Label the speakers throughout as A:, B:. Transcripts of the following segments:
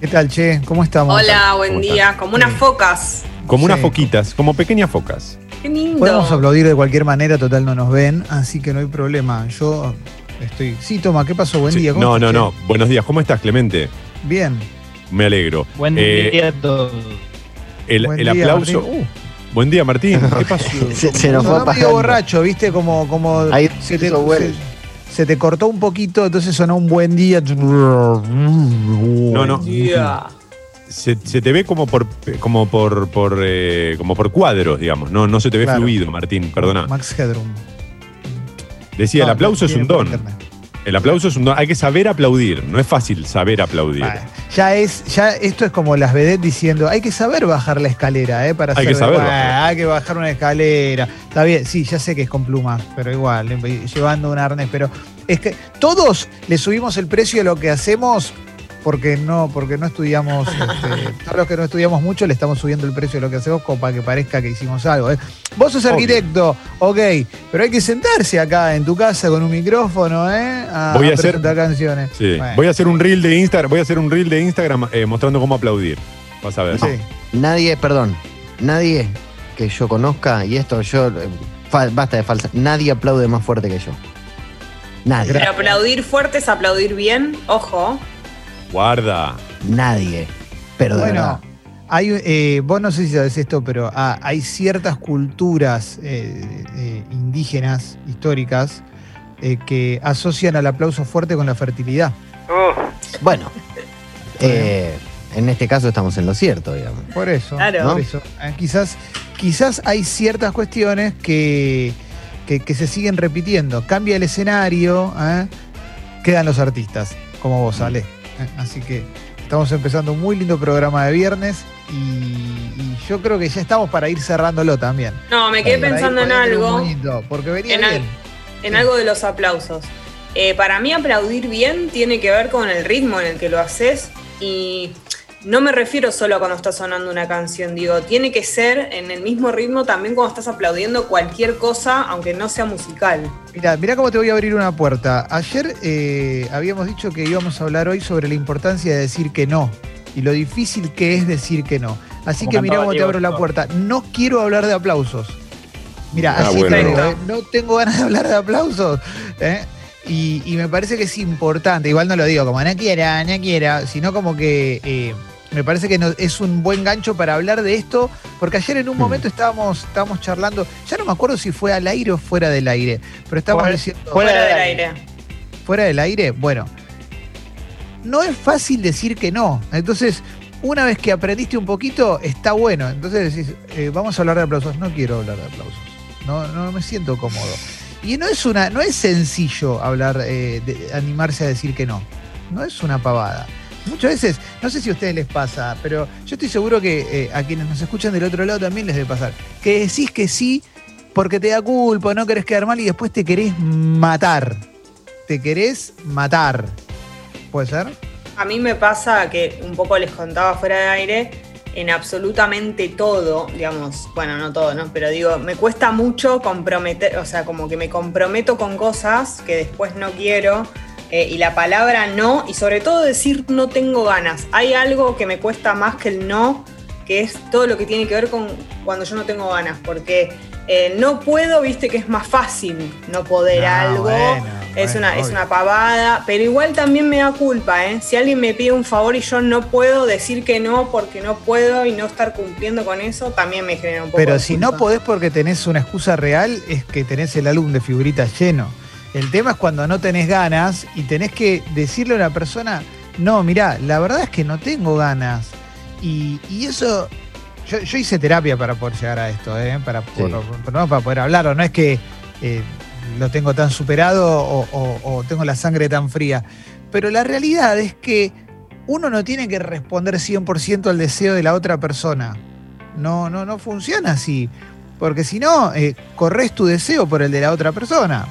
A: ¿Qué tal, Che? ¿Cómo estamos?
B: Hola, buen
C: ¿Cómo
B: día. Como unas focas.
C: Como unas
A: Sí.
C: foquitas, como pequeñas focas.
B: Qué lindo.
A: Podemos aplaudir de cualquier manera, total no nos ven, así que no hay problema. Yo estoy. Sí, toma, ¿qué pasó? Buen
C: Sí,
A: día. ¿cómo
C: No,
A: estás,
C: no,
A: Che?
C: no. Buenos días, ¿cómo estás, Clemente?
A: Bien.
C: Me alegro.
D: Buen
C: Eh,
D: día a todos.
C: El,
A: Buen
C: el
A: día,
C: aplauso. Uh, buen día, Martín. ¿Qué pasó?
E: Se, se nos
A: No,
E: fue
A: no,
E: apagando.
A: borracho, ¿viste? Como, como
E: Ahí
A: se, te,
E: hizo vuelo.
A: se- se te cortó un poquito, entonces sonó un buen día.
C: No, no.
B: Yeah.
C: Se, se te ve como por como por, por eh, como por cuadros, digamos. No, no se te ve
A: Claro.
C: fluido, Martín, perdona.
A: Max Headroom.
C: Decía, el
A: No,
C: aplauso es un
A: por
C: don.
A: internet.
C: El aplauso es un don. Hay que saber aplaudir. No es fácil saber aplaudir.
A: Vale. Ya es, ya esto es como las vedettes diciendo, hay que saber bajar la escalera, ¿eh? Para
C: Hay
A: hacer
C: que saber
A: de-
C: bajar.
A: Hay que bajar una escalera. Está bien, sí, ya sé que es con plumas, pero igual, eh, llevando un arnés, pero es que todos le subimos el precio a lo que hacemos porque no, porque no estudiamos, este, todos los que no estudiamos mucho le estamos subiendo el precio de lo que hacemos como para que parezca que hicimos algo. ¿eh? Vos sos
C: Obvio.
A: arquitecto, ok, pero hay que sentarse acá en tu casa con un micrófono, ¿eh? A,
C: Voy a
A: a
C: hacer-
A: presentar canciones.
C: Sí.
A: Bueno.
C: Voy a hacer un reel de Instagram. Voy a hacer un reel de Instagram eh, mostrando cómo aplaudir. Vas a ver.
A: Sí.
E: Nadie, perdón, nadie que yo conozca, y esto yo, eh, basta de falsa, nadie aplaude más fuerte que yo. Nadie,
B: Pero aplaudir fuerte es aplaudir bien. Ojo.
C: Guarda.
E: nadie. Pero de
A: Bueno,
E: verdad.
A: hay, eh, vos no sé si sabes esto, pero ah, hay ciertas culturas eh, eh, indígenas, históricas, eh, que asocian al aplauso fuerte con la fertilidad.
E: Bueno, eh, en este caso estamos en lo cierto, digamos.
A: Por eso,
B: Claro.
A: por eso. Eh, quizás, quizás hay ciertas cuestiones que, que, que se siguen repitiendo. Cambia el escenario, ¿eh? quedan los artistas, como vos, Ale. Así que estamos empezando un muy lindo programa de viernes y, y yo creo que ya estamos para ir cerrándolo también.
B: No, me quedé
A: Para ir
B: pensando en algo.
A: porque venía
B: En al-
A: bien.
B: En algo de los aplausos. Eh, para mí aplaudir bien tiene que ver con el ritmo en el que lo haces y no me refiero solo a cuando está sonando una canción, digo, tiene que ser en el mismo ritmo también cuando estás aplaudiendo cualquier cosa, aunque no sea musical.
A: Mira, mira cómo te voy a abrir una puerta. Ayer eh, habíamos dicho que íbamos a hablar hoy sobre la importancia de decir que no y lo difícil que es decir que no. Así
D: Como
A: que mira cómo te abro la puerta. No quiero hablar de aplausos. Mira,
C: Ah,
A: así
C: bueno.
A: te digo, ¿eh? no tengo ganas de hablar de aplausos. ¿eh? Y, y me parece que es importante, igual no lo digo como no quiera, no quiera, sino como que eh, me parece que no- es un buen gancho para hablar de esto, porque ayer en un
E: Hmm.
A: momento estábamos, estábamos charlando, ya no me acuerdo si fue al aire o fuera del aire, pero estábamos
D: Fuera-
A: diciendo
D: fuera
B: Fuera
D: del
B: del
D: aire.
B: aire.
A: fuera del aire, bueno, no es fácil decir que no. Entonces, una vez que aprendiste un poquito, está bueno. Entonces decís, eh, vamos a hablar de aplausos. No quiero hablar de aplausos. No, no me siento cómodo. Y no es una, no es sencillo hablar, eh, de, animarse a decir que no. No es una pavada. Muchas veces, no sé si a ustedes les pasa, pero yo estoy seguro que eh, a quienes nos escuchan del otro lado también les debe pasar. Que decís que sí porque te da culpa, no querés quedar mal y después te querés matar. Te querés matar. ¿Puede ser?
B: A mí me pasa que un poco les contaba fuera de aire, en absolutamente todo, digamos, bueno, no todo, ¿no? Pero digo, me cuesta mucho comprometer, o sea, como que me comprometo con cosas que después no quiero. Eh, y la palabra no, y sobre todo decir no tengo ganas. Hay algo que me cuesta más que el no, que es todo lo que tiene que ver con cuando yo no tengo ganas, porque eh, no puedo, viste que es más fácil no poder
A: No,
B: algo.
A: bueno,
B: es,
A: bueno,
B: una, es una pavada, pero igual también me da culpa, ¿eh? Si alguien me pide un favor y yo no puedo decir que no porque no puedo y no estar cumpliendo con eso, también me genera un poco
A: Pero
B: de
A: si
B: culpa.
A: no podés porque tenés una excusa real, es que tenés el álbum de figuritas lleno. El tema es cuando no tenés ganas y tenés que decirle a una persona, no, mirá, la verdad es que no tengo ganas. Y, y eso, yo, yo hice terapia para poder llegar a esto, ¿eh? para, por- por- no, para poder hablarlo. No es que eh, lo tengo tan superado o, o- o tengo la sangre tan fría. Pero la realidad es que uno no tiene que responder 100% al deseo de la otra persona. No, no, no funciona así. Porque si no, eh, corres tu deseo por el de la otra persona.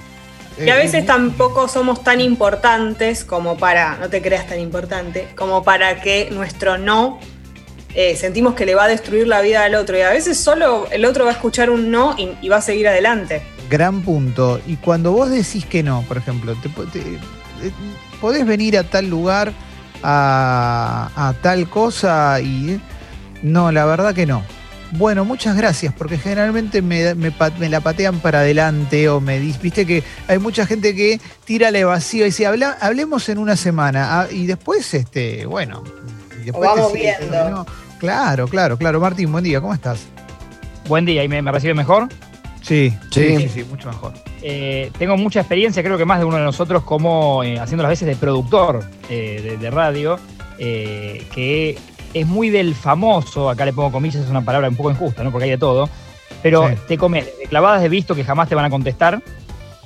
B: Y a
A: Eh,
B: veces tampoco somos tan importantes como para, no te creas tan importante, como para que nuestro no eh, sentimos que le va a destruir la vida al otro. Y a veces solo el otro va a escuchar un no y, y va a seguir adelante.
A: Gran punto. Y cuando vos decís que no, por ejemplo, te, te- eh, podés venir a tal lugar a, a tal cosa y no, la verdad que no. Bueno, muchas gracias, porque generalmente me, me pa- me la patean para adelante o me viste que hay mucha gente que tira la evasiva y dice, "Habla- hablemos en una semana. ah, y después, este, bueno, y después
B: O vamos
A: te
B: viendo.
A: Claro, claro, claro. Martín, buen día, ¿cómo estás?
D: Buen día, ¿y me, me recibe mejor?
A: Sí,
E: Sí.
A: sí, sí, sí, mucho mejor.
D: Eh, tengo mucha experiencia, creo que más de uno de nosotros, como eh, haciendo las veces de productor eh, de, de radio, eh, que es muy del famoso, acá le pongo comillas, es una palabra un poco injusta, ¿no? Porque hay de todo, pero
A: Sí.
D: te comes clavadas de visto que jamás te van a contestar.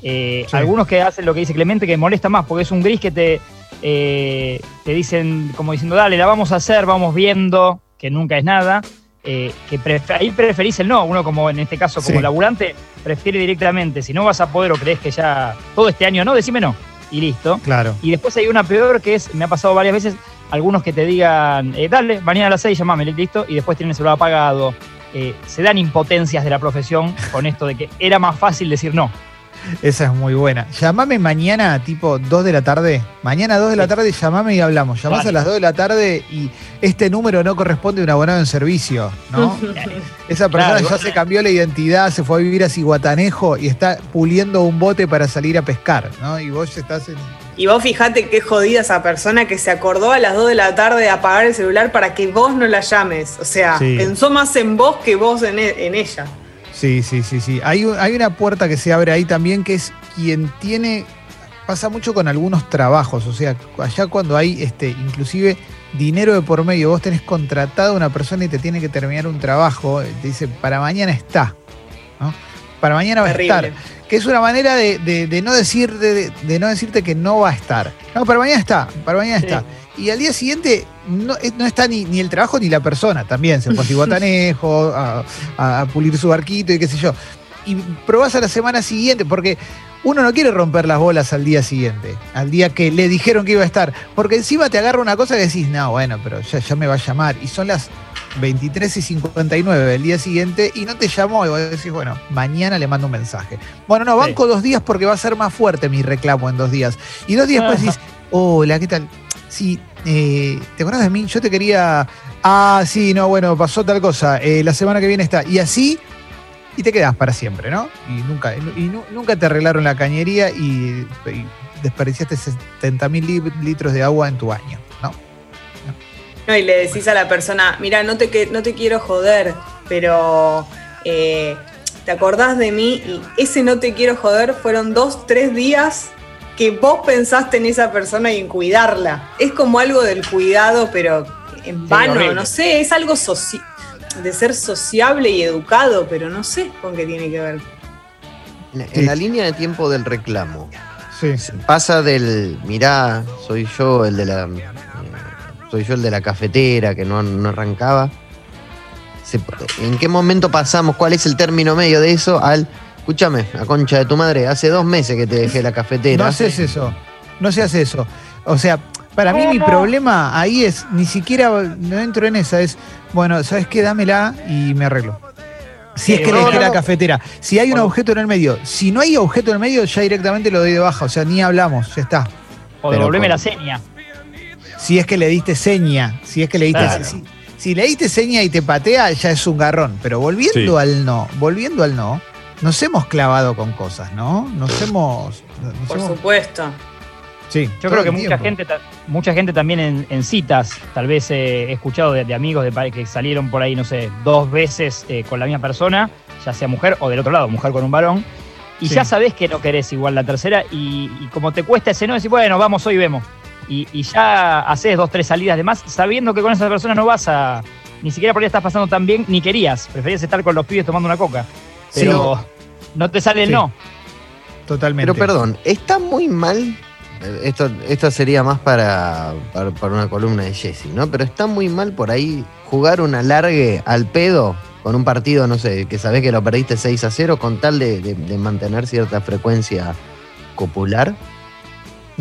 D: Eh,
A: Sí.
D: Algunos que hacen lo que dice Clemente, que molesta más, porque es un gris que te, eh, te dicen, como diciendo, dale, la vamos a hacer, vamos viendo, que nunca es nada. eh, que pref- ahí preferís el no, uno como en este caso como
A: Sí.
D: laburante prefiere directamente, si no vas a poder o crees que ya todo este año no, decime no y listo.
A: Claro.
D: Y después hay una peor que es, me ha pasado varias veces, algunos que te digan, eh, dale, mañana a las 6 llamame, listo, y después tienen el celular apagado. Eh, se dan impotencias de la profesión con esto de que era más fácil decir no.
A: Esa es muy buena. Llamame mañana tipo 2 de la tarde. Mañana 2 de la tarde llamame y hablamos. Llamás a las 2 de la tarde y este número no corresponde a un abonado en servicio, ¿no? Esa persona
D: Claro,
A: ya se cambió la identidad, se fue a vivir a Ciguatanejo y está puliendo un bote para salir a pescar, ¿no? Y vos estás en...
B: Y vos fijate qué jodida esa persona que se acordó a las 2 de la tarde de apagar el celular para que vos no la llames. O sea,
A: Sí.
B: pensó más en vos que vos en, e- en ella.
A: Sí, sí, sí, sí. Hay, hay una puerta que se abre ahí también que es quien tiene... Pasa mucho con algunos trabajos, o sea, allá cuando hay este, inclusive dinero de por medio, vos tenés contratado a una persona y te tiene que terminar un trabajo, te dice, para mañana está, ¿no? Para mañana va a estar. Que es una manera de, de- de no decir, de, de no decirte que no va a estar. No, para mañana está, para mañana
D: Sí.
A: está. Y al día siguiente no, es- no está ni, ni el trabajo ni la persona también. Se fue a Ciguatanejo, a, a- a pulir su barquito y qué sé yo. Y probás a la semana siguiente, porque uno no quiere romper las bolas al día siguiente, al día que le dijeron que iba a estar. Porque encima te agarra una cosa que decís, no, bueno, pero ya, ya me va a llamar. Y son las 23 y 59 del día siguiente y no te llamó. Y vos decís, bueno, mañana le mando un mensaje. Bueno, no, banco dos días porque va a ser más fuerte mi reclamo en dos días. Y dos días después decís, hola, ¿qué tal? Sí, eh, ¿te acuerdas de mí? Yo te quería. Ah, sí, no, bueno, pasó tal cosa. eh, la semana que viene está. Y así, y te quedas para siempre, ¿no? Y nunca, y nu- nunca te arreglaron la cañería y, y desperdiciaste 70 mil litros de agua en tu baño, ¿no?
B: Y le decís a la persona, mira, no te, que- no te quiero joder, pero eh, te acordás de mí y ese no te quiero joder fueron dos, tres días que vos pensaste en esa persona y en cuidarla. Es como algo del cuidado, pero en vano, no sé, es algo soci- de ser sociable y educado, pero no sé con qué tiene que ver.
E: En, en
A: Sí.
E: la línea de tiempo del reclamo,
A: Sí.
E: pasa del, mirá, soy yo el de la, soy yo el de la cafetera que no, no arrancaba. Se- ¿En qué momento pasamos? ¿Cuál es el término medio de eso? Al, escúchame, la concha de tu madre, hace dos meses que te dejé la cafetera.
A: No haces eso. No se hace eso. O sea, para mí mi problema ahí es, ni siquiera no entro en esa, es, bueno, ¿sabes qué? Dámela y me arreglo. Si es
D: Sí,
A: que le dejé
E: no,
A: la
E: no.
A: cafetera. Si hay un
D: Bueno.
A: objeto en el medio. Si no hay objeto en el medio, ya directamente lo doy de baja. O sea, ni hablamos, ya está.
D: O devolveme la seña.
A: Si es que le diste seña, si es que le diste.
D: Claro.
A: Si, si le diste seña y te patea, ya es un garrón. Pero volviendo
C: Sí.
A: al no, volviendo al no, nos hemos clavado con cosas, ¿no? Nos hemos. nos
B: Por
A: hemos-
B: supuesto.
A: sí,
D: Yo creo que mucha gente, mucha gente también en, en citas, tal vez eh, he escuchado de, de amigos de pare- que salieron por ahí, no sé, dos veces eh, con la misma persona, ya sea mujer o del otro lado, mujer con un varón, y
A: Sí.
D: ya sabés que no querés igual la tercera, y, y como te cuesta ese no, decís, bueno, vamos, hoy vemos. Y, y ya haces dos, tres salidas de más, sabiendo que con esa persona no vas a. Ni siquiera por ahí estás pasando tan bien, ni querías. Preferías estar con los pibes tomando una coca.
A: Sí.
D: Pero no te sale el
A: Sí.
D: no.
A: Totalmente.
E: Pero perdón, está muy mal. Esto, esto sería más para, para, para una columna de Jesse, ¿no? Pero está muy mal por ahí jugar un alargue al pedo con un partido, no sé, que sabés que lo perdiste 6 a 0 con tal de, de- de mantener cierta frecuencia copular.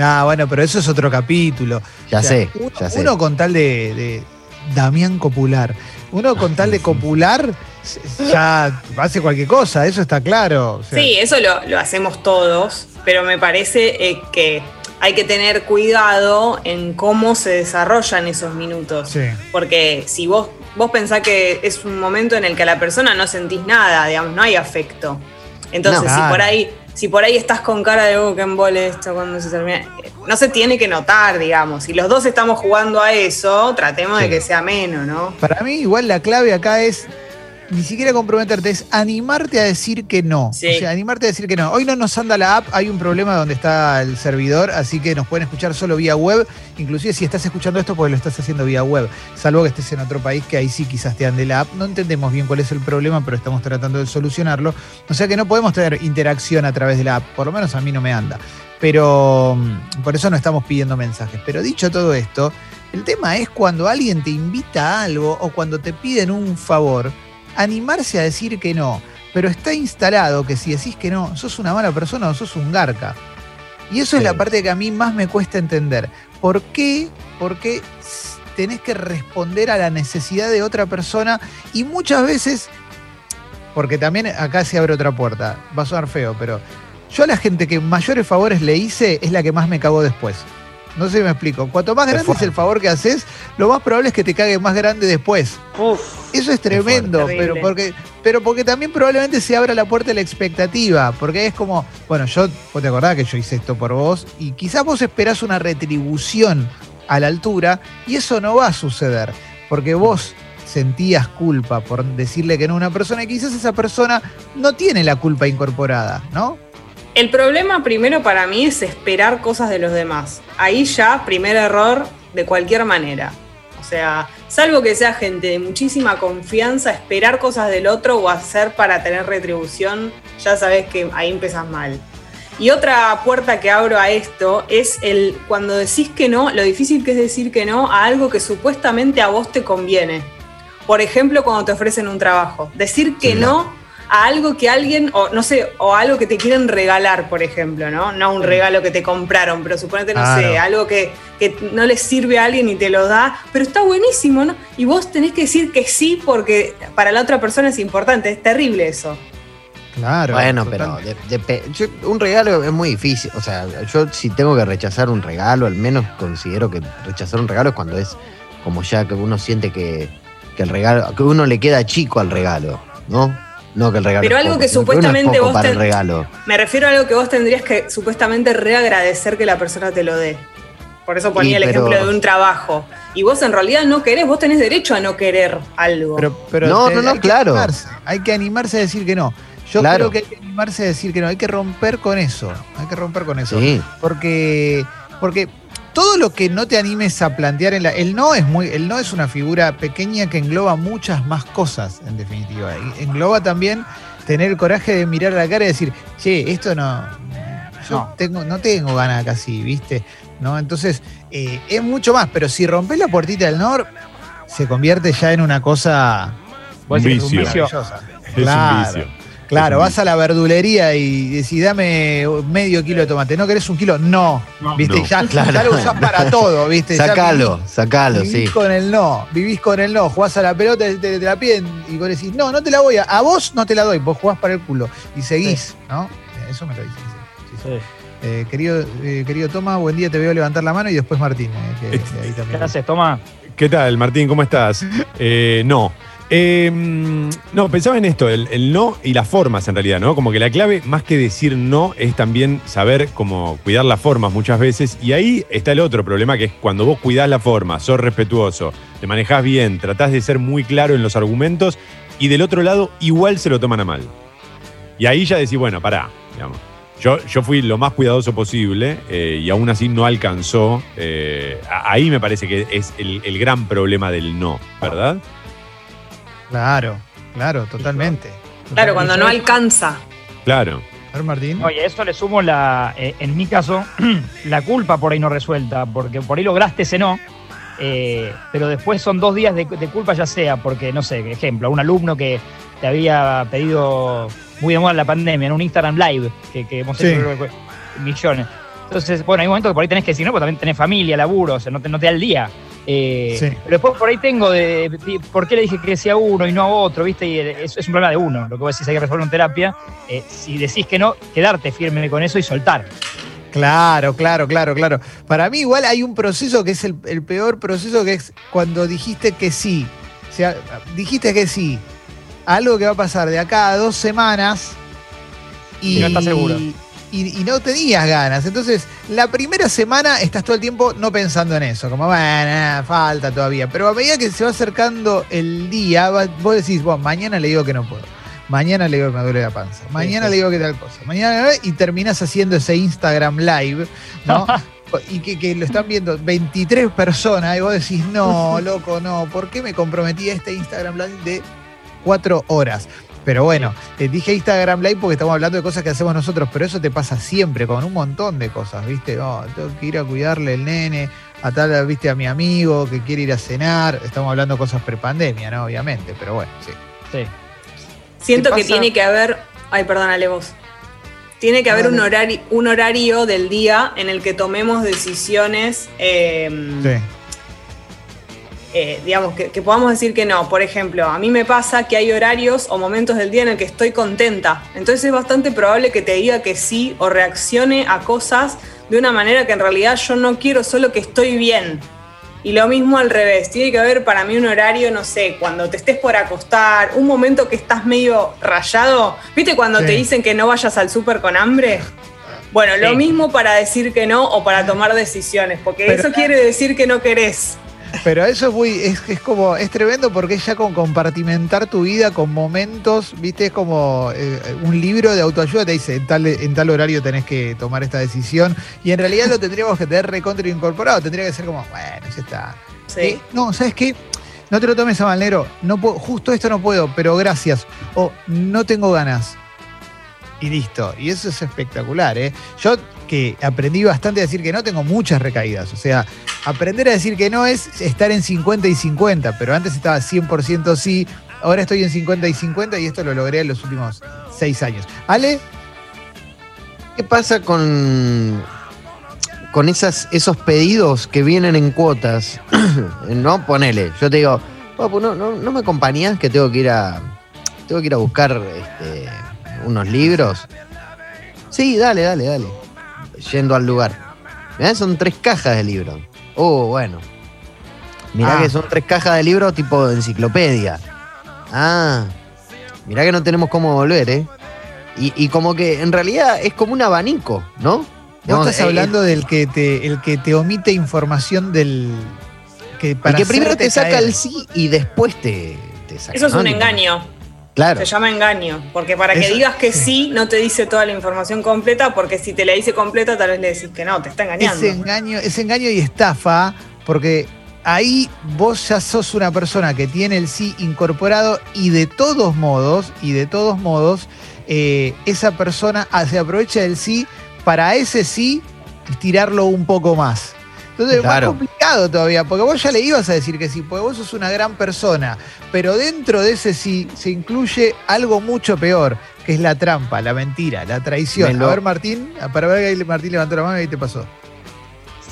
A: Nah, bueno, pero eso es otro capítulo.
E: Ya
A: O sea,
E: sé,
A: uno,
E: ya sé.
A: uno con tal de, de Damián Copular. Uno con tal de copular ya hace cualquier cosa, eso está claro. O sea,
B: Sí, eso lo, lo hacemos todos, pero me parece eh, que hay que tener cuidado en cómo se desarrollan esos minutos.
A: Sí.
B: Porque si vos, vos pensás que es un momento en el que a la persona no sentís nada, digamos, no hay afecto. Entonces,
E: No.
B: si por ahí, si por ahí estás con cara de oh, que embole esto cuando se termina, no se tiene que notar, digamos. Si los dos estamos jugando a eso, tratemos de que sea menos, ¿no?
A: Para mí, igual la clave acá es ni siquiera comprometerte, es animarte a decir que no.
B: Sí.
A: O sea, animarte a decir que no. Hoy no nos anda la app, hay un problema donde está el servidor, así que nos pueden escuchar solo vía web. Inclusive si estás escuchando esto, porque lo estás haciendo vía web. Salvo que estés en otro país, que ahí sí quizás te ande la app. No entendemos bien cuál es el problema, pero estamos tratando de solucionarlo. O sea que no podemos tener interacción a través de la app. Por lo menos a mí no me anda. Pero mm, por eso no estamos pidiendo mensajes. Pero dicho todo esto, el tema es cuando alguien te invita a algo o cuando te piden un favor, animarse a decir que no. Pero está instalado que si decís que no, sos una mala persona o sos un garca. Y eso es la parte que a mí más me cuesta entender. ¿Por qué? Porque tenés que responder a la necesidad de otra persona y muchas veces, porque también acá se abre otra puerta, va a sonar feo, pero yo a la gente que mayores favores le hice es la que más me cagó después. No sé si me explico. Cuanto más grande es el favor que haces, lo más probable es que te cague más grande después. Eso es tremendo, pero porque, pero porque también probablemente se abra la puerta de la expectativa. Porque es como, bueno, yo, vos te acordás que yo hice esto por vos, y quizás vos esperás una retribución a la altura, y eso no va a suceder. Porque vos sentías culpa por decirle que no a una persona, y quizás esa persona no tiene la culpa incorporada, ¿no?
B: El problema primero para mí es esperar cosas de los demás. Ahí ya, primer error de cualquier manera. O sea, salvo que sea gente de muchísima confianza, esperar cosas del otro o hacer para tener retribución, ya sabes que ahí empezás mal. Y otra puerta que abro a esto es el cuando decís que no, lo difícil que es decir que no a algo que supuestamente a vos te conviene. Por ejemplo, cuando te ofrecen un trabajo. Decir que no a algo que alguien, o no sé, o algo que te quieren regalar, por ejemplo, ¿no? No un regalo que te compraron, pero suponete, no sé, algo que, que no le sirve a alguien y te lo da, pero está buenísimo, ¿no? Y vos tenés que decir que sí porque para la otra persona es importante, es terrible eso.
A: Claro.
E: Bueno, pero de- yo- un regalo es muy difícil. O sea, yo si tengo que rechazar un regalo, al menos considero que rechazar un regalo es cuando es como ya que uno siente que, que el regalo, que uno le queda chico al regalo, ¿no? No que el regalo.
B: Pero
E: es
B: algo
E: poco,
B: que supuestamente
E: poco
B: vos
E: para
B: te-
E: el regalo.
B: Me refiero a algo que vos tendrías que supuestamente reagradecer que la persona te lo dé. Por eso ponía
E: Sí,
B: el
E: pero-
B: ejemplo de un trabajo. Y vos en realidad no querés, vos tenés derecho a no querer algo.
A: Pero, pero
E: No,
A: te-
E: no, no,
A: hay que
E: claro.
A: animarse, hay que animarse a decir que no. Yo
E: Claro.
A: creo que hay que animarse a decir que no. Hay que romper con eso. Hay que romper con eso.
E: Sí.
A: Porque, porque todo lo que no te animes a plantear en la. El no es muy. El no es una figura pequeña que engloba muchas más cosas, en definitiva. Y engloba también tener el coraje de mirar a la cara y decir, che, esto no. Yo
D: No.
A: Tengo, no tengo ganas casi, ¿viste? ¿No? Entonces, eh, es mucho más. Pero si rompes la puertita del no, se convierte ya en una cosa
D: un vicio.
A: maravillosa.
C: Es
A: Claro.
C: un vicio.
A: Claro, vas a la verdulería y decís, dame medio kilo de tomate. ¿No querés un kilo? No.
D: No.
A: ¿Viste?
C: No.
A: Ya,
E: Claro.
A: ya lo usás para todo, ¿viste? Ya
E: Sacalo,
A: vivís-
E: sacalo,
A: vivís
E: sí.
A: con el no, vivís con el no, jugás a la pelota, te, te- te la piden y vos decís, no, no te la voy a, a vos no te la doy, vos jugás para el culo y seguís, ¿no? Eh, Eso me lo dicen. sí, sí, sí.
D: Sí.
A: Eh, querido, eh, querido Toma, buen día, te veo levantar la mano y después Martín, eh, que- que ahí
D: ¿Qué
A: también.
D: haces? Toma.
C: ¿Qué tal, Martín? ¿Cómo estás? Eh, no. Eh, no, pensaba en esto, el, no y las formas en realidad, ¿no? Como que la clave, más que decir no, es también saber cómo cuidar las formas muchas veces. Y ahí está el otro problema, que es cuando vos cuidás la forma, sos respetuoso, te manejás bien, tratás de ser muy claro en los argumentos, y del otro lado igual se lo toman a mal. Y ahí ya decís, bueno, pará, digamos. Yo, yo fui lo más cuidadoso posible eh, y aún así no alcanzó. eh, ahí me parece que es el gran problema del no, ¿verdad?
A: Claro, claro, totalmente.
B: claro, cuando no alcanza.
C: Claro.
A: Martín.
D: Oye, a eso le sumo la, eh, en mi caso, la culpa por ahí no resuelta, porque por ahí lograste ese no, eh, pero después son dos días de, de culpa ya sea, porque, no sé, ejemplo, a un alumno que te había pedido muy de moda en la pandemia, en un Instagram Live, que, que hemos
A: Sí.
D: hecho millones. Entonces, bueno, hay momentos que por ahí tenés que decir no, porque también tenés familia, laburo, o sea, no te, no te da el día. Eh,
A: Sí.
D: Pero después por ahí tengo de, de- por qué le dije que sí a uno y no a otro, ¿viste? Y eso es un problema de uno. Lo que vos decís hay que resolver en terapia. Eh, si decís que no, quedarte firme con eso y soltar.
A: Claro, claro, claro, claro. Para mí igual hay un proceso que es el, el peor proceso, que es cuando dijiste que sí. O sea, dijiste que sí. Algo que va a pasar de acá a dos semanas y,
D: Y no estás seguro.
A: Y, y no tenías ganas. Entonces, la primera semana estás todo el tiempo no pensando en eso. Como, bueno, falta todavía. Pero a medida que se va acercando el día, vos decís, bueno, mañana le digo que no puedo. Mañana le digo que me duele la panza. Mañana
D: sí.
A: le digo que tal cosa. Mañana y terminás haciendo ese Instagram live, ¿no? y que, que lo están viendo 23 personas y vos decís, no, loco, no, ¿por qué me comprometí a este Instagram live de 4 horas? Pero bueno, te dije Instagram Live porque estamos hablando de cosas que hacemos nosotros, pero eso te pasa siempre con un montón de cosas, ¿viste? Oh, tengo que ir a cuidarle el nene, a tal, ¿viste? A mi amigo que quiere ir a cenar. Estamos hablando de cosas prepandemia, ¿no? Obviamente, pero bueno, sí.
D: Sí.
B: Siento
A: ¿Qué
B: que
A: pasa?
B: tiene que haber. Ay, perdónale vos. Tiene que haber un horario, un horario del día en el que tomemos decisiones. eh,
A: Sí.
B: Eh, digamos, que, que podamos decir que no. Por ejemplo, a mí me pasa que hay horarios o momentos del día en el que estoy contenta. Entonces es bastante probable que te diga que sí o reaccione a cosas de una manera que en realidad yo no quiero, solo que estoy bien. Y lo mismo al revés, tiene que haber para mí un horario, no sé, cuando te estés por acostar, un momento que estás medio rayado. ¿Viste cuando
A: Sí.
B: te dicen que no vayas al súper con hambre? Bueno, lo
D: Sí.
B: mismo para decir que no o para tomar decisiones, porque
A: Pero-
B: eso quiere decir que no querés.
A: Pero eso es muy, es, es como, es tremendo porque es ya con compartimentar tu vida con momentos, viste, es como eh, un libro de autoayuda, te dice, en tal, en tal horario tenés que tomar esta decisión, y en realidad lo tendríamos que tener recontra incorporado, tendría que ser como, bueno, ya está.
B: Sí.
A: Eh, no, ¿sabes qué? No te lo tomes a mal, negro, no puedo, justo esto no puedo, pero gracias. O no tengo ganas. Y listo. Y eso es espectacular, ¿eh? Yo que aprendí bastante a decir que no, tengo muchas recaídas. O sea, aprender a decir que no es estar en 50 y 50, pero antes estaba 100% sí, ahora estoy en 50 y 50 y esto lo logré en los últimos seis años. Ale,
E: ¿Qué pasa con, con esas, esos pedidos que vienen en cuotas? no, ponele. Yo te digo, no, no, no me acompañás que tengo que ir a. Tengo que ir a buscar este, unos libros. Sí, dale, dale, dale. Yendo al lugar. Mirá, son tres cajas de libros. Oh, bueno. Mirá
A: Ah.
E: que son tres cajas de libros tipo de enciclopedia. Ah. Mirá que no tenemos cómo volver, ¿eh? Y, y como que en realidad es como un abanico, ¿no?
A: vos estás
E: eh,
A: hablando del que te, el que te omite información del. Que
E: Y
A: para
E: que primero te saca
A: caer.
E: el sí y después te, te saca.
B: Eso es
E: ¿no?
B: un engaño.
E: Claro.
B: Se llama engaño. Porque para que
A: Eso-
B: digas que
A: sí.
B: no te dice toda la información completa, porque si te la dice completa, tal vez le decís que no, te está engañando.
A: Ese engaño, ese engaño y estafa, porque ahí vos ya sos una persona que tiene el sí incorporado y de todos modos, y de todos modos, eh, esa persona ah, se aprovecha del sí para ese sí tirarlo un poco más. Entonces es
E: Claro.
A: más complicado todavía, porque vos ya le ibas a decir que sí, porque vos sos una gran persona, pero dentro de ese sí se incluye algo mucho peor, que es la trampa, la mentira, la traición.
E: Lo-
A: A ver, Martín, para ver que Martín levantó la mano y ahí te pasó.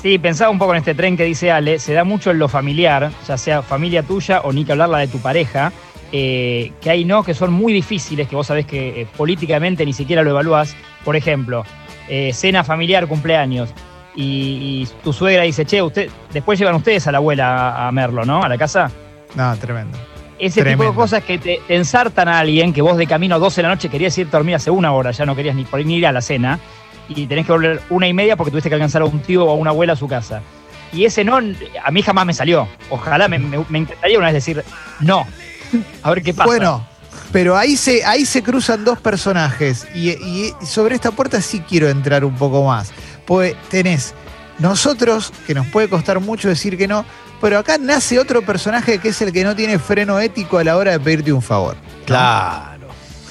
D: Sí, pensaba un poco en este tren que dice Ale, se da mucho en lo familiar, ya sea familia tuya o ni que hablar la de tu pareja, eh, que hay no que son muy difíciles, que vos sabés que eh, políticamente ni siquiera lo evaluás. Por ejemplo, eh, cena familiar, cumpleaños, y, y tu suegra dice, che, usted, después llevan ustedes a la abuela a, Merlo, ¿no? A la casa.
A: No, tremendo.
D: Ese tipo de cosas que te, te ensartan a alguien que vos de camino a 12 de la noche querías irte a dormir hace una hora, ya no querías ni, por- ni ir a la cena, y tenés que volver una y media porque tuviste que alcanzar a un tío o a una abuela a su casa. Y ese no, a mí jamás me salió. Ojalá me, me- me encantaría una vez decir no. A ver qué pasa.
A: Bueno, pero ahí se, ahí se cruzan dos personajes y, y sobre esta puerta sí quiero entrar un poco más. Pues tenés nosotros, que nos puede costar mucho decir que no, pero acá nace otro personaje que es el que no tiene freno ético a la hora de pedirte un favor.
C: Claro.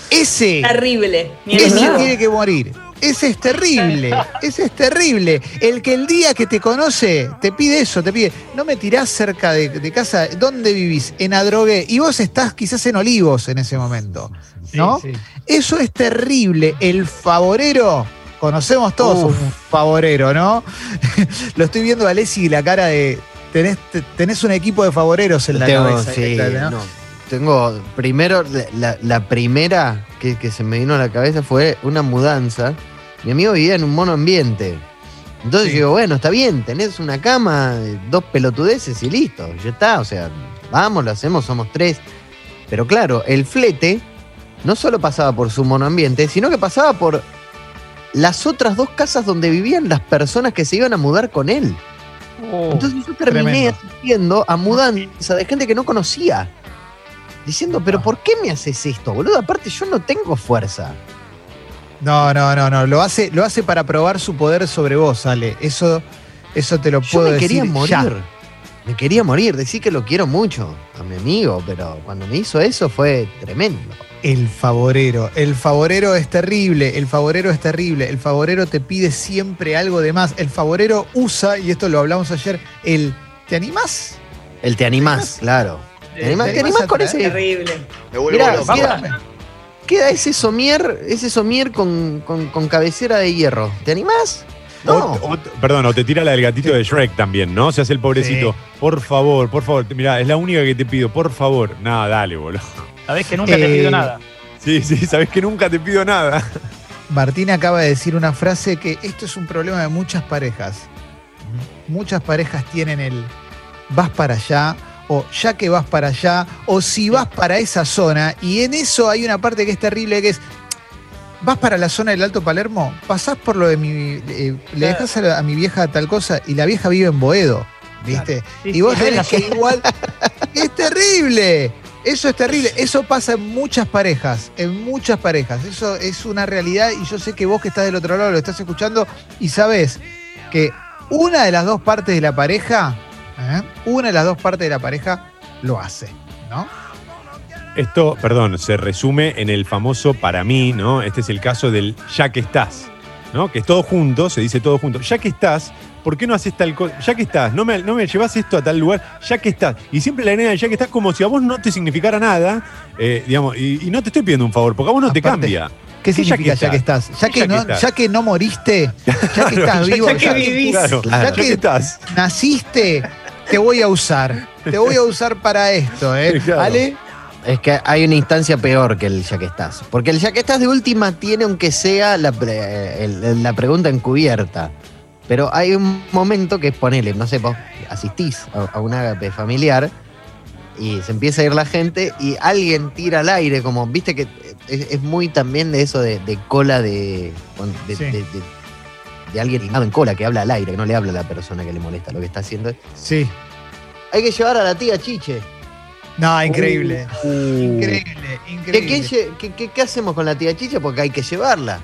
A: Ese,
B: Terrible.
A: Ese tiene que morir. Ese es terrible, ese es terrible. El que el día que te conoce te pide eso, te pide, no me tirás cerca de, de casa, ¿dónde vivís? En Adrogué. Y vos estás quizás en Olivos en ese momento,
D: Sí,
A: ¿no?
D: sí.
A: Eso es terrible. El favorero, conocemos todos
E: Uf.
A: un favorero, ¿no? Lo estoy viendo a Alessi y la cara de, tenés, te- tenés un equipo de favoreros en la
E: Tengo,
A: cabeza.
E: sí,
A: directamente, ¿no?
E: no. Tengo, primero, la, primera que, que se me vino a la cabeza fue una mudanza. Mi amigo vivía en un mono ambiente. Entonces
A: Sí.
E: digo, bueno, está bien, tenés una cama, eh, dos pelotudeces y listo, ya está. O sea, vamos, lo hacemos, somos tres. Pero claro, el flete no solo pasaba por su monoambiente, sino que pasaba por las otras dos casas donde vivían las personas que se iban a mudar con él.
D: Oh,
E: Entonces yo terminé
A: tremendo.
E: asistiendo a mudanza de gente que no conocía. Diciendo, pero ¿por qué me haces esto, boludo? Aparte yo no tengo fuerza.
A: No, no, no, no. Lo hace, lo hace para probar su poder sobre vos, Ale. Eso, eso te lo
E: Yo
A: puedo
E: me
A: decir.
E: quería morir.
A: ya.
E: Me quería morir. Decir que lo quiero mucho a mi amigo, pero cuando me hizo eso fue tremendo.
A: El favorero. El favorero es terrible. El favorero es terrible. El favorero te pide siempre algo de más. El favorero usa, y esto lo hablamos ayer, el ¿te animás?
E: El te animás, claro. ¿Te animás,
A: ¿Te
E: te
A: animás
E: animás
A: a
E: con ese?
B: Terrible.
E: Mirá,
F: loco.
E: queda, queda ese somier, ese somier con, con, con cabecera de hierro. ¿Te animás? No.
C: O- o- perdón, o te tira la del gatito de Shrek también, ¿no? Se hace el pobrecito. Por favor, por favor. Mirá, es la única que te pido, por favor. Nada, dale, boludo.
D: Sabés que nunca te
A: Eh,
D: pido nada.
C: Sí, sí, sabes que nunca te pido nada.
A: Martín acaba de decir una frase que esto es un problema de muchas parejas. Muchas parejas tienen el vas para allá o ya que vas para allá o si vas para esa zona y en eso hay una parte que es terrible que es vas para la zona del Alto Palermo, pasás por lo de mi eh, le dejas a, mi vieja tal cosa y la vieja vive en Boedo, ¿viste?
D: Sí,
A: y vos
D: sí,
A: tenés que igual es terrible. Eso es terrible. Eso pasa en muchas parejas. En muchas parejas. Eso es una realidad. Y yo sé que vos que estás del otro lado lo estás escuchando y sabés que una de las dos partes de la pareja, ¿eh? una de las dos partes de la pareja lo hace. ¿No?
C: Esto, perdón, se resume en el famoso para mí, ¿no? Este es el caso del ya que estás, ¿no? Que es todo junto, se dice todo junto. Ya que estás, ¿por qué no haces tal cosa? Ya que estás, no me, no me llevas esto a tal lugar, ya que estás. Y siempre la idea de ya que estás como si a vos no te significara nada, eh, digamos, y, y no te estoy pidiendo un favor, porque a vos no te cambia.
A: ¿Qué
C: ¿Qué ya
A: significa
C: que
A: ya que estás? Ya que,
C: Ya que
A: no,
C: estás?
A: ya que no moriste, ya que estás vivo,
B: ya que vivís.
C: Claro,
E: Claro.
C: ya que estás.
A: naciste, te voy a usar. Te voy a usar para esto, ¿eh?
C: Sí, claro.
A: ¿Ale?
E: Es que hay una instancia peor que el ya que estás. Porque el ya que estás de última tiene, aunque sea la, pre- el- la pregunta encubierta. Pero hay un momento que es ponele, no sé, vos asistís a, a un ágape familiar y se empieza a ir la gente y alguien tira al aire, como, viste que es, es muy también de eso de, de cola de, de,
A: Sí.
E: de- de- de alguien en cola que habla al aire, que no le habla a la persona que le molesta lo que está haciendo.
A: Sí.
E: Hay que llevar a la tía Chiche.
A: No, increíble.
E: Uh.
A: Increíble,
E: ¿Qué,
A: increíble.
E: qué lle- qué- qué- qué hacemos con la tía Chicha? Porque hay que llevarla.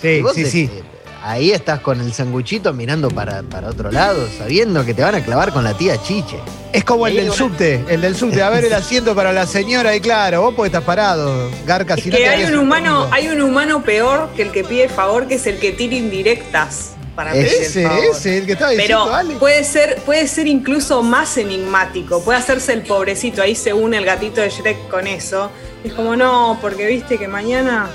A: Sí, sí, sí.
E: eh, ahí estás con el sanguchito mirando para, para otro lado, sabiendo que te van a clavar con la tía Chiche.
A: Es como el del subte, el del subte. A ver el asiento para la señora y claro, vos porque estás parado, Garca.
B: Es
A: si no
B: que
A: te
B: hay un humano, hay un humano peor que el que pide favor, que es el que tira indirectas para pedir el
A: Ese,
B: favor.
A: ese, el que estaba diciendo,
B: Pero
A: Ale.
B: puede ser, puede ser incluso más enigmático, puede hacerse el pobrecito, ahí se une el gatito de Shrek con eso. Y es como, no, porque viste que mañana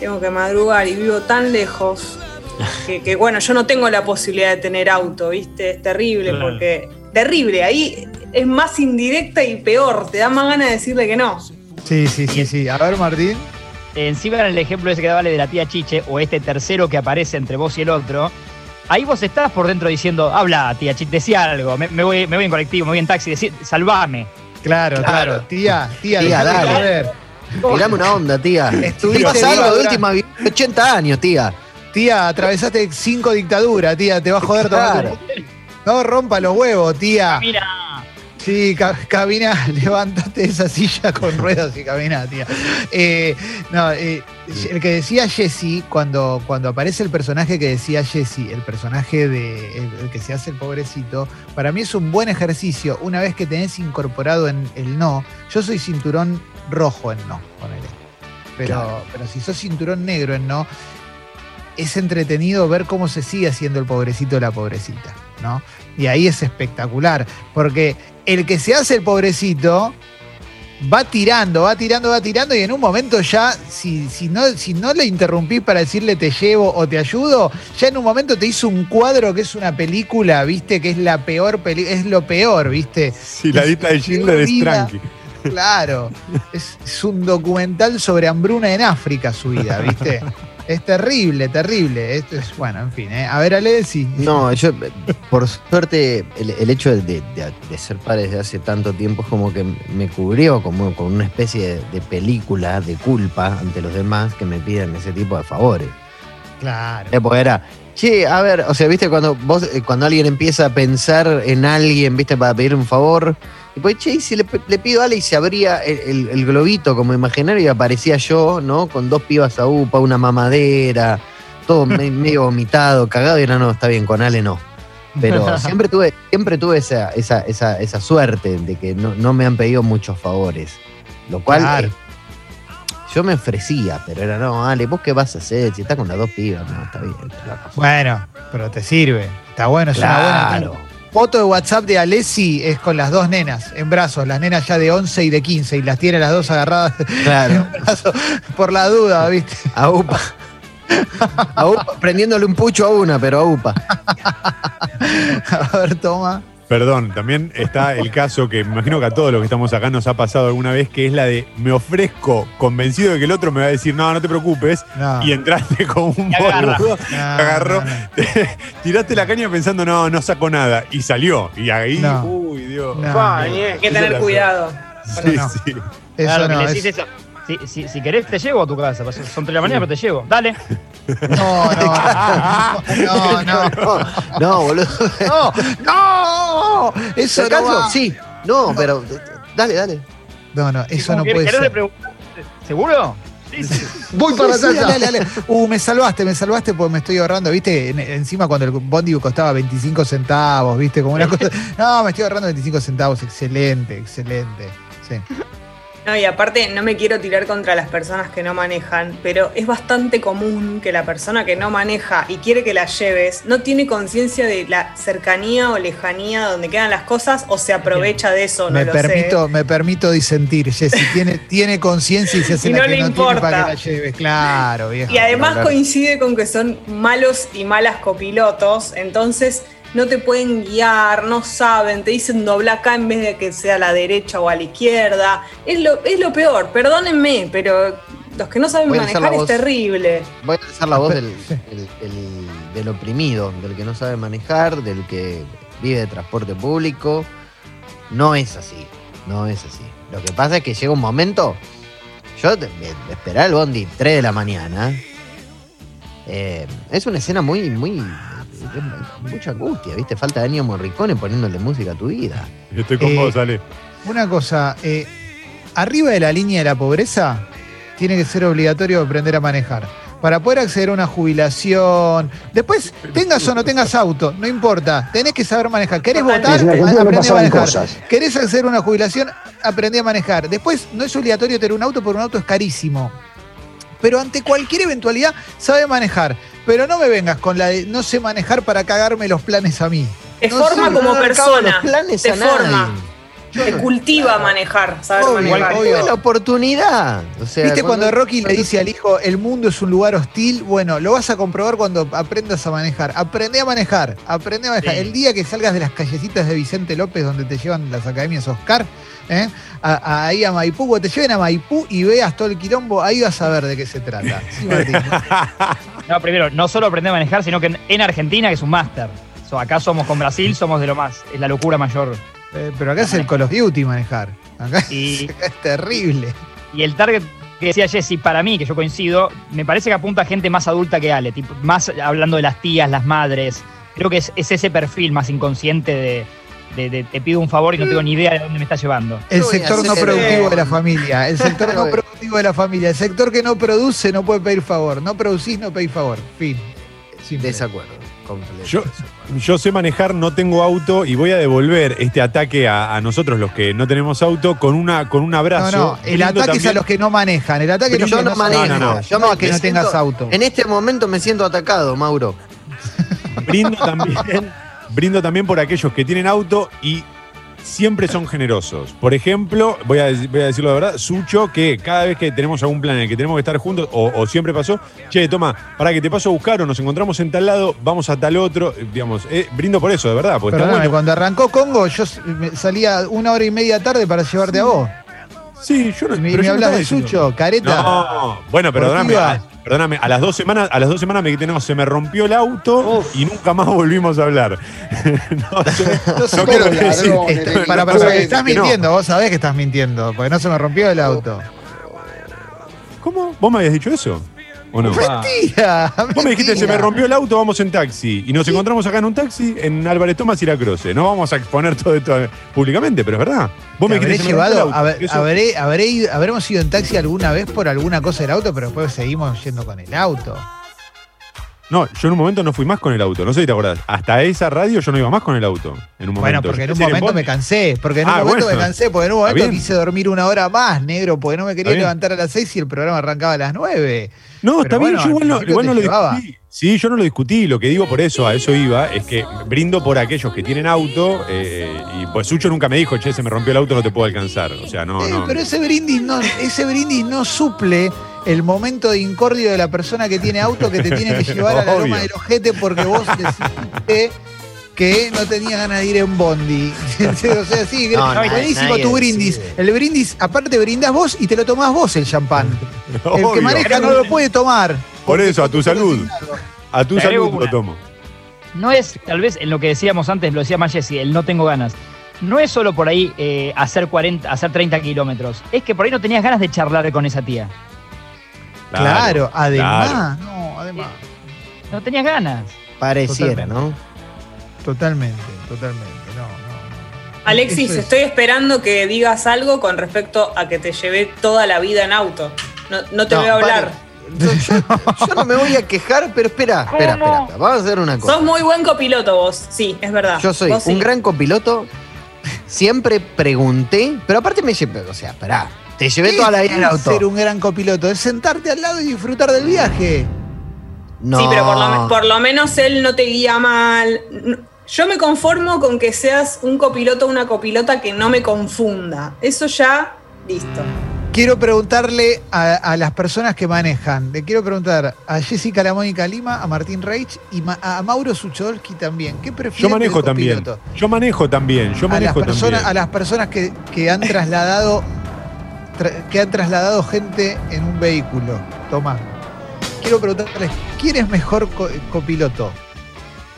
B: tengo que madrugar y vivo tan lejos que, que, bueno, yo no tengo la posibilidad de tener auto, viste, es terrible,
D: Claro.
B: porque terrible, ahí es más indirecta y peor, te da más ganas de decirle que no.
A: Sí, sí, sí, sí. A ver, Martín.
D: Encima en el ejemplo ese que daba de la tía Chiche, o este tercero que aparece entre vos y el otro, ahí vos estás por dentro diciendo, habla, tía Chiche, decía algo, me, me voy, me voy en colectivo, me voy en taxi, decí, salvame.
A: Claro, claro.
E: Claro.
A: Tía, tía,
E: Tía, dale.
A: joder.
E: Tirame una onda, tía.
A: Estuviste
E: ¿Te pasa
A: viva
E: algo de
A: durante-
E: última vi- 80 años, tía?
A: Tía, atravesaste cinco dictaduras, tía. Te va a joder
E: Claro.
A: No rompa los huevos, tía.
D: Mira,
A: Sí, ca- camina, levántate de esa silla con ruedas y camina, tía. Eh, no, eh, el que decía Jesse, cuando, cuando aparece el personaje que decía Jesse, el personaje de el, el que se hace el pobrecito, para mí es un buen ejercicio una vez que tenés incorporado en el no. Yo soy cinturón rojo en no, ponele. Pero,
E: Claro.
A: pero si sos cinturón negro en no, es entretenido ver cómo se sigue haciendo el pobrecito o la pobrecita, ¿no? Y ahí es espectacular, porque el que se hace el pobrecito va tirando, va tirando, va tirando y en un momento ya, si, si, no, si no le interrumpís para decirle te llevo o te ayudo, ya en un momento te hizo un cuadro que es una película, viste, que es la peor película, es lo peor, viste.
C: Sí, la lista de Schindler es tranqui.
A: Claro, es, es un documental sobre hambruna en África su vida, viste. Es terrible, terrible. Esto es, bueno, en fin. ¿eh? A ver, Ale, sí.
E: No, yo, por suerte, el, el hecho de, de- de ser padre desde hace tanto tiempo es como que me cubrió como con una especie de, de película de culpa ante los demás que me piden ese tipo de favores.
A: Claro.
E: Eh, porque era, che, a ver, o sea, viste, cuando vos, eh, cuando alguien empieza a pensar en alguien, viste, para pedir un favor, y pues, che, y si le, le pido a Ale y se abría el, el- el globito como imaginario y aparecía yo, ¿no? Con dos pibas a upa, una mamadera, todo me- medio vomitado, cagado, y era, no, está bien, con Ale no. Pero siempre tuve, siempre tuve esa, esa, esa, esa suerte de que no, no me han pedido muchos favores. Lo cual
A: Claro.
E: eh, yo me ofrecía, pero era, no, Ale, ¿vos qué vas a hacer? Si estás con las dos pibas, no, está bien.
A: Bueno, pero te sirve. Está bueno, es una buena.
E: Claro.
A: Foto de WhatsApp de Alessi es con las dos nenas en brazos, las nenas ya de 11 y de 15, y las tiene las dos agarradas
E: Claro.
A: en brazos por la duda, ¿viste?
E: A UPA. A UPA, prendiéndole un pucho a una, pero a UPA.
A: A ver, toma.
C: Perdón, también está el caso que me imagino que a todos los que estamos acá nos ha pasado alguna vez, que es la de me ofrezco convencido de que el otro me va a decir, no, no te preocupes,
A: No.
C: y entraste con un boludo,
A: No,
C: agarró,
A: no, no.
C: tiraste la caña pensando, no, no saco nada, y salió, y ahí,
A: No.
C: uy, Dios.
A: No,
B: Pa,
A: no.
B: Hay que tener cuidado.
C: Sí, sí.
A: Eso
D: Claro, que
A: no,
D: le decís
A: es-
D: eso. Si, si, si querés, te llevo a tu casa. Son tres de la mañana, pero te llevo. Dale.
A: no, no, no, no,
E: No, no, boludo.
A: no, no, eso no.
E: Sí. No, pero dale, dale.
A: No, no, eso no
D: ¿Querés-
A: puede ser.
D: ¿Seguro? Sí, sí.
E: Voy
A: Sí, dale, dale, dale. Uh, me salvaste, me salvaste porque me estoy ahorrando, ¿viste? En- encima cuando el bondi costaba 25 centavos, ¿viste? Como una cosa. No, me estoy ahorrando 25 centavos. Excelente, excelente. Sí.
B: No, y aparte no me quiero tirar contra las personas que no manejan, pero es bastante común que la persona que no maneja y quiere que la lleves no tiene conciencia de la cercanía o lejanía donde quedan las cosas o se aprovecha de eso, no
A: me
B: lo
A: permito, me permito disentir, Jessy. Tiene, tiene conciencia y se hace
B: Y
A: la
B: no
A: que
B: le
A: no tiene para
B: importa.
A: que la lleves. Claro,
B: sé.
A: viejo.
B: Y además coincide con que son malos y malas copilotos, entonces no te pueden guiar, no saben, te dicen dobla acá en vez de que sea a la derecha o a la izquierda. Es lo, es lo peor, perdónenme, pero los que no saben manejar es
E: voz.
B: terrible.
E: Voy a hacer la voz del, del- del- del oprimido, del que no sabe manejar, del que vive de transporte público. No es así, no es así. Lo que pasa es que llega un momento, yo de, de esperar el bondi 3 de la mañana, eh, es una escena muy, muy, mucha angustia, ¿viste? Falta de Ennio Morricone poniéndole música a tu vida.
C: Yo estoy con
A: Eh,
C: vos, Ale.
A: Una cosa, eh, arriba de la línea de la pobreza tiene que ser obligatorio aprender a manejar. Para poder acceder a una jubilación, después tengas o no tengas auto, no importa, tenés que saber manejar. ¿Querés votar? Aprendí a manejar.
F: cosas.
A: ¿Querés acceder a una jubilación? Aprendí a manejar. Después no es obligatorio tener un auto porque un auto es carísimo. Pero ante cualquier eventualidad sabe manejar. Pero no me vengas con la de no sé manejar para cagarme los planes a mí.
B: Te
A: No
B: forma como persona,
E: los planes
B: te
E: a nadie.
B: Te cultiva manejar, saber
A: Obvio,
B: manejar.
A: obvio.
E: Tuve la oportunidad. O sea,
A: ¿Viste cuando Rocky le dice al hijo, el mundo es un lugar hostil? Bueno, lo vas a comprobar cuando aprendas a manejar. Aprende a manejar, aprende a manejar.
D: Sí.
A: El día que salgas de las callecitas de Vicente López, donde te llevan las academias Oscar, ¿eh? A- a- ahí a Maipú, cuando te lleven a Maipú y veas todo el quilombo, ahí vas a ver de qué se trata. Sí, Martín.
D: No, primero, no solo aprender a manejar, sino que en, en Argentina, que es un máster. So, acá somos con Brasil, somos de lo más. Es la locura mayor.
A: Eh, pero acá es el Call of Duty manejar. Acá,
D: Y-
A: acá es terrible.
D: Y el target que decía Jesse, para mí, que yo coincido, me parece que apunta a gente más adulta que Ale, tipo, más hablando de las tías, las madres. Creo que es, es ese perfil más inconsciente de, de- de te pido un favor y no tengo ni idea de dónde me está llevando.
A: El sector no productivo de la familia. El sector no productivo de la familia. El sector que no produce no puede pedir favor. No producís, no pedís favor. Fin. Simple.
E: Desacuerdo. Completo.
C: Yo, yo sé manejar, no tengo auto y voy a devolver este ataque a, a nosotros los que no tenemos auto con una con un
A: No,
C: abrazo.
A: no, el
C: Brindo
A: ataque es a los que no manejan. El ataque los
E: Yo no
A: no,
E: manejo.
C: No, no,
E: Yo
A: no a que no tengas
E: siento-
A: auto.
E: En este momento me siento atacado, Mauro.
C: brindo también, brindo también por aquellos que tienen auto y siempre son generosos. Por ejemplo, voy a, voy a decirlo de verdad, Sucho, que cada vez que tenemos algún plan en el que tenemos que estar juntos, o, o siempre pasó, che, toma, para que te paso a buscar o nos encontramos en tal lado, vamos a tal otro, eh, digamos, eh, brindo por eso, de verdad, porque está bueno.
A: cuando arrancó Congo, yo salía una hora y media tarde para llevarte a vos.
C: Sí, yo no,
A: me,
C: pero
A: me hablas de Sucho, careta.
C: No, bueno, perdóname. Perdóname, a las dos semanas, a las dos semanas me no, se me rompió el auto y nunca más volvimos a hablar. no, yo-
A: No
C: quiero decir-
A: para, para,
C: quiero
A: estás
C: no.
A: mintiendo, vos sabés que estás mintiendo, porque no se me rompió el auto.
C: ¿Cómo? ¿Vos me habías dicho eso? ¿O no?
A: Mentira.
C: Vos me dijiste, se me rompió el auto, vamos en taxi. Y nos encontramos acá en un taxi en Álvarez Tomás y la Croce. No vamos a exponer todo esto públicamente, pero es verdad. Vos me
A: Te habré
C: dijiste, se me rompió el
A: llevado,
C: auto.
A: haber-
C: Eso-
A: habré, habré ido- habremos ido en taxi alguna vez por alguna cosa del auto, pero después seguimos yendo con el auto.
C: No, yo en un momento no fui más con el auto. No sé si te acordás. Hasta esa radio yo no iba más con el auto. En un momento.
A: Bueno, porque en un momento me cansé, porque en un
C: Ah,
A: momento
C: bueno.
A: me cansé, porque en un momento quise dormir una hora más, negro, porque no me quería levantar a las seis y el programa arrancaba a las nueve.
C: No, está bien,
A: bueno,
C: yo igual
A: al
C: no, igual lo discutí. Sí, yo no lo discutí. Lo que digo por eso, a eso iba, es que brindo por aquellos que tienen auto eh, y pues Sucho nunca me dijo, che, se me rompió el auto, no te puedo alcanzar. O sea, no,
A: Eh,
C: no.
A: Pero ese brindis no, ese brindis no suple el momento de incordio de la persona que tiene auto que te tiene que llevar a la loma del ojete porque vos decidiste que no tenías ganas de ir en bondi. o sea, sí,
E: No,
A: buenísimo
E: nadie
A: tu brindis. El brindis, aparte brindás vos y te lo tomás vos el champán. El que maneja no lo puede tomar.
C: Por eso, a tu salud. A tu salud lo tomo.
D: No es, tal vez en lo que decíamos antes, lo decía Jessy, el no tengo ganas. No es solo por ahí eh, hacer 40, hacer 30 kilómetros. Es que por ahí no tenías ganas de charlar con esa tía.
A: Claro, además.
C: claro.
A: No, además.
D: No tenías ganas.
E: Pareciera, ¿no?
A: Totalmente, totalmente. No, no, no.
B: Alexis,
A: es-
B: estoy esperando que digas algo con respecto a que te llevé toda la vida en auto. No, no te
E: No,
B: veo hablar.
E: Yo, no me voy a quejar, pero espera, espera, espera. espera. Vamos a hacer una cosa.
B: Sos muy buen copiloto vos, sí, es verdad.
E: Yo soy
B: sí.
E: un gran copiloto. Siempre pregunté, pero aparte me llevé, o sea, esperá, te llevé
A: ¿Qué
E: toda la vida en auto.
A: ser un gran copiloto? Es sentarte al lado y disfrutar del viaje.
E: No.
B: Sí, pero por lo, por lo menos él no te guía mal. Yo me conformo con que seas un copiloto o una copilota que no me confunda. Eso ya, listo.
A: Quiero preguntarle a, a las personas que manejan. Le quiero preguntar a Jessica La Mónica Lima, a Martín Reich y ma- a Mauro Suchodolski también. ¿Qué prefieren
C: Yo manejo
A: del
C: también.
A: copiloto?
C: Yo manejo también. Yo
A: A las,
C: manejo
A: personas, a
C: también.
A: las personas que, que han trasladado tra- que han trasladado gente en un vehículo. Tomás. Quiero preguntarles, ¿quién es mejor co- copiloto?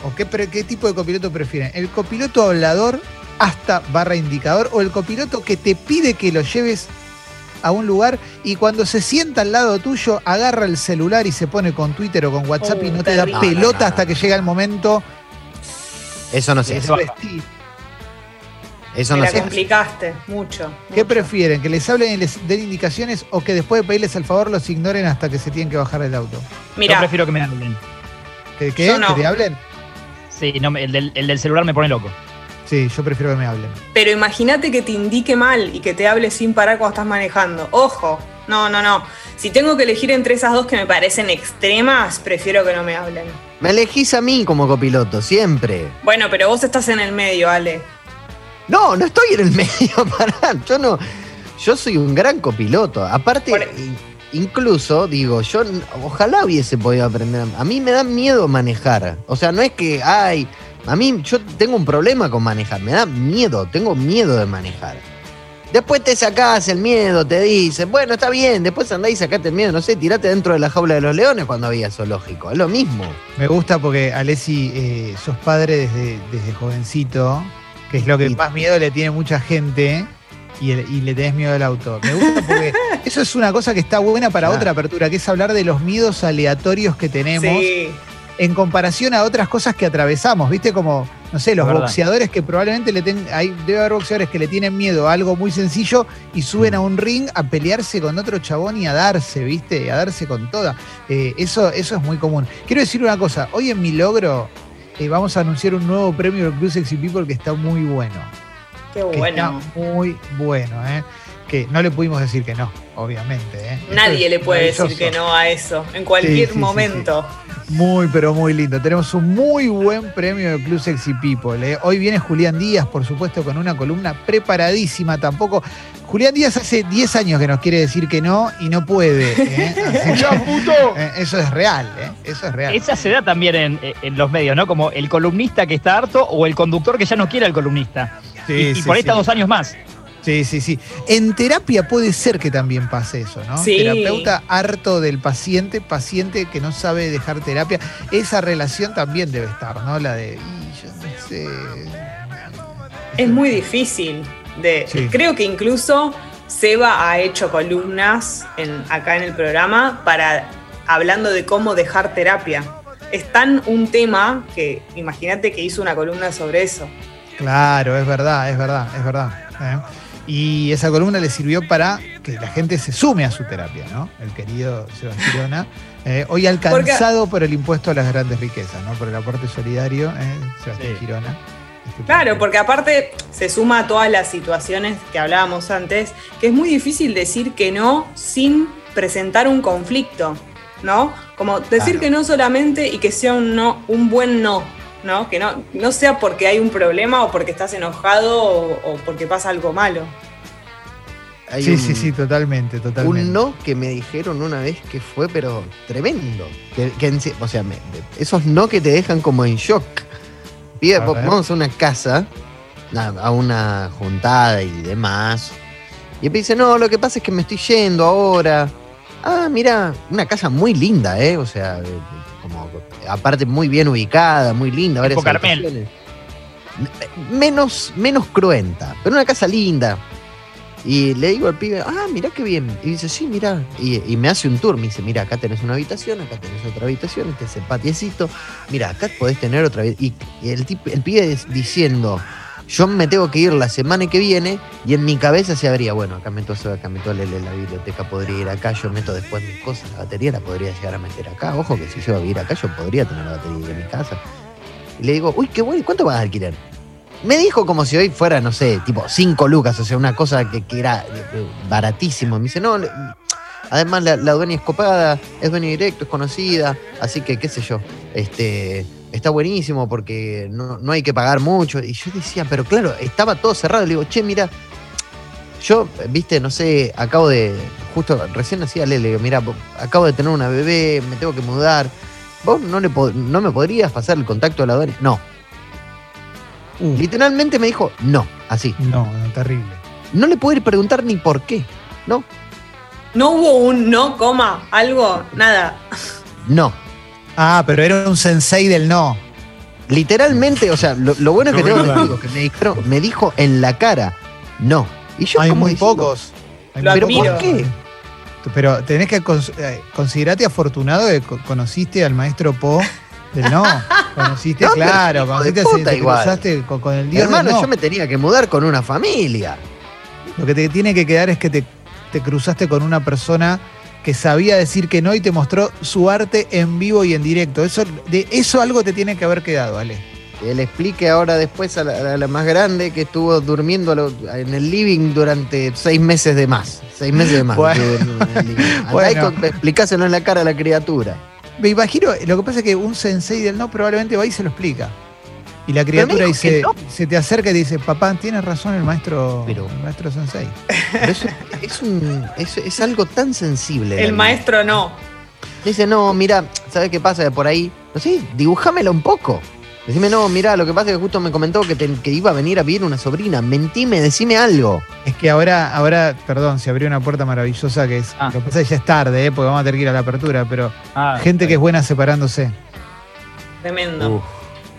A: ¿O qué, pre- qué tipo de copiloto prefieren? ¿El copiloto hablador hasta barra indicador o el copiloto que te pide que lo lleves a un lugar y cuando se sienta al lado tuyo agarra el celular y se pone con Twitter o con WhatsApp y
B: Oh,
A: no te da pelota
E: No, no, no.
A: hasta que llega el momento
E: Eso no
D: Eso
B: Me
E: no
B: la
E: sé.
B: complicaste mucho.
A: ¿Qué
B: mucho.
A: prefieren? ¿Que les hablen y les den indicaciones o que después de pedirles el favor los ignoren hasta que se tienen que bajar del auto?
D: Yo
B: Mira,
D: prefiero que me hablen.
A: ¿Que, qué?
B: Yo no.
A: ¿Que te hablen?
D: Sí, no, me- el, del, el del celular me pone loco.
A: Sí, yo prefiero que me hablen.
B: pero imagínate que te indique mal y que te hable sin parar cuando estás manejando. Ojo, no, no, no. Si tengo que elegir entre esas dos que me parecen extremas, prefiero que no me hablen.
E: Me elegís a mí como copiloto, siempre.
B: Bueno, pero vos estás en el medio, Ale.
E: No, no estoy en el medio, pará. Yo no. Yo soy un gran copiloto. Aparte,
B: Por-
E: incluso, digo, yo ojalá hubiese podido aprender. A a mí me da miedo manejar. O sea, no es que, ay, a mí yo tengo un problema con manejar. Me da miedo, tengo miedo de manejar. Después te sacás el miedo, te dicen, bueno, está bien, después andá y sacate el miedo, no sé, tirate dentro de la jaula de los leones cuando había zoológico. Es lo mismo.
A: Me gusta porque, Alessi, eh, sos padre desde, desde jovencito, que es lo que
E: Y-
A: más miedo le tiene mucha gente. Y, el- y le tenés miedo al auto. Me gusta porque eso es una cosa que está buena para otra apertura, que es hablar de los miedos aleatorios que tenemos
B: Sí.
A: en comparación a otras cosas que atravesamos, ¿viste? Como, no sé, los boxeadores que probablemente le ten, hay, debe haber boxeadores que le tienen miedo a algo muy sencillo y suben a un ring a pelearse con otro chabón y a darse, ¿viste? A darse con toda. Eh, eso, eso es muy común. Quiero decir una cosa, hoy en mi logro eh, vamos a anunciar un nuevo premio del Club Sexy People que está muy bueno.
B: Qué
A: Que
B: bueno.
A: está muy bueno, ¿eh? Que no le pudimos decir que no, obviamente. ¿eh?
B: Nadie
A: es
B: le puede decir que no a eso, en cualquier
A: Sí, sí, sí,
B: momento.
A: Muy, pero muy lindo. Tenemos un muy buen premio del Club Sexy People. ¿eh? Hoy viene Julián Díaz, por supuesto, con una columna preparadísima. Tampoco. Julián Díaz hace 10 años que nos quiere decir que no y no puede. ¿eh? Que, eso es real, ¿eh? Eso es real.
D: Esa se da también en, en los medios, ¿no? Como el columnista que está harto o el conductor que ya no quiere al columnista.
A: Sí,
D: y y
A: sí,
D: por ahí
A: sí.
D: está dos años más.
A: Sí, sí, sí. En terapia puede ser que también pase eso, ¿no?
B: Sí.
A: Terapeuta harto del paciente, paciente que no sabe dejar terapia. Esa relación también debe estar, ¿no? La de, "Y, yo no sé.
B: Es muy difícil. De,
A: Sí.
B: Creo que incluso Seba ha hecho columnas en- acá en el programa para hablando de cómo dejar terapia. Es tan un tema que imagínate que hizo una columna sobre eso.
A: Claro, es verdad, es verdad, es verdad. ¿eh? Y esa columna le sirvió para que la gente se sume a su terapia, ¿no? El querido Sebastián Girona. eh, hoy alcanzado por el impuesto a las grandes riquezas, ¿no? Por el aporte solidario, ¿eh? Sebastián
D: Sí.
A: Girona.
B: Claro, porque aparte se suma a todas las situaciones que hablábamos antes, que es muy difícil decir que no sin presentar un conflicto, ¿no? Como decir
A: Claro.
B: que no solamente y que sea un no, un buen no, ¿no? Que no, no sea porque hay un problema o porque estás enojado o, o porque pasa algo malo.
E: Hay
A: Sí,
E: un-
A: sí, sí, totalmente, totalmente.
E: Un no que me dijeron una vez que fue, pero tremendo. Que, que en sí- o sea, me- esos no que te dejan como en shock. Pide,
A: A
E: vamos a una casa, a, a una juntada y demás. Y me dice, no, lo que pasa es que me estoy yendo ahora. Ah, mira, una casa muy linda, ¿eh? O sea, como, aparte muy bien ubicada, muy linda, varias
D: Carmel.
E: Menos, menos cruenta, pero una casa linda. Y le digo al pibe, ah, mirá qué bien. Y dice, sí, mirá. Y, y me hace un tour. Me dice, mira, acá tenés una habitación, acá tenés otra habitación, este es el patiecito. Mira, acá podés tener otra vez. Y, y el, tip- el pibe es diciendo, yo me tengo que ir la semana que viene. Y en mi cabeza se abría, bueno, acá meto eso, acá meto la biblioteca podría ir acá. Yo meto después mis cosas, la batería la podría llegar a meter acá. Ojo que si yo voy a vivir acá, yo podría tener la batería en mi casa. Y le digo, uy, qué bueno, ¿cuánto vas a alquilar? Me dijo como si hoy fuera, no sé, tipo 5 lucas, o sea, una cosa que, que era eh, eh, baratísimo. Me dice, no, además la, la dueña es copada, es dueña directo, es conocida, así que qué sé yo, este, está buenísimo porque no, no hay que pagar mucho. Y yo decía, pero claro, estaba todo cerrado. Le digo, che, mira, yo, viste, no sé, acabo de, justo recién hacía Lele, le digo, mira, acabo de tener una bebé, me tengo que mudar. ¿Vos no, le po- no me podrías pasar el contacto a la dueña? No.
A: Uh,
E: Literalmente me dijo, no, así.
A: no, no, terrible.
E: No le puedo ir a preguntar ni por qué. No,
B: No hubo un no, coma, algo, nada.
E: no.
A: Ah, pero era un sensei del no.
E: Literalmente, o sea, lo, lo bueno es que
C: No,
E: tengo
C: no,
E: testigos que me dijeron, me dijo en la cara, no. Y yo
A: Hay
E: como
A: muy
E: diciendo,
A: pocos. Hay
B: Lo
A: muy
E: ¿Pero
B: admiro.
E: por qué?
A: Pero tenés que cons- eh, considerarte afortunado de que co- conociste al maestro Po del no. Conociste,
E: No,
A: claro, conociste,
E: de
A: se-
E: puta
A: te
E: igual.
A: cruzaste con, con el dios
E: Hermano,
A: del no.
E: yo me tenía que mudar con una familia.
A: Lo que te tiene que quedar es que te, te cruzaste con una persona que sabía decir que no y te mostró su arte en vivo y en directo. Eso, de eso algo te tiene que haber quedado, Ale.
E: Que le explique ahora después a la, a la más grande que estuvo durmiendo lo- en el living durante seis meses de más. Seis meses de más.
A: Bueno. Bueno.
E: explicáselo en la cara a la criatura.
A: Me imagino, lo que pasa es que un sensei del no probablemente va y se lo explica. Y la criatura dice,
E: no.
A: se te acerca y dice, papá, tienes razón el maestro,
E: Pero-
A: el maestro sensei.
E: Pero eso es, un- es- es algo tan sensible.
B: El maestro no.
E: Dice, no, mira, ¿sabes qué pasa? Por ahí, no sé, dibujámela un poco. Decime, no, mira, lo que pasa es que justo me comentó que, te- que iba a venir a vivir una sobrina. Mentime, decime algo.
A: Es que ahora, ahora, perdón, se abrió una puerta maravillosa que es,
D: Ah.
A: lo que pasa es que ya es tarde, ¿eh? porque vamos a tener que ir a la apertura, pero
D: Ah,
A: gente que es buena separándose.
B: Tremendo.
C: Uf.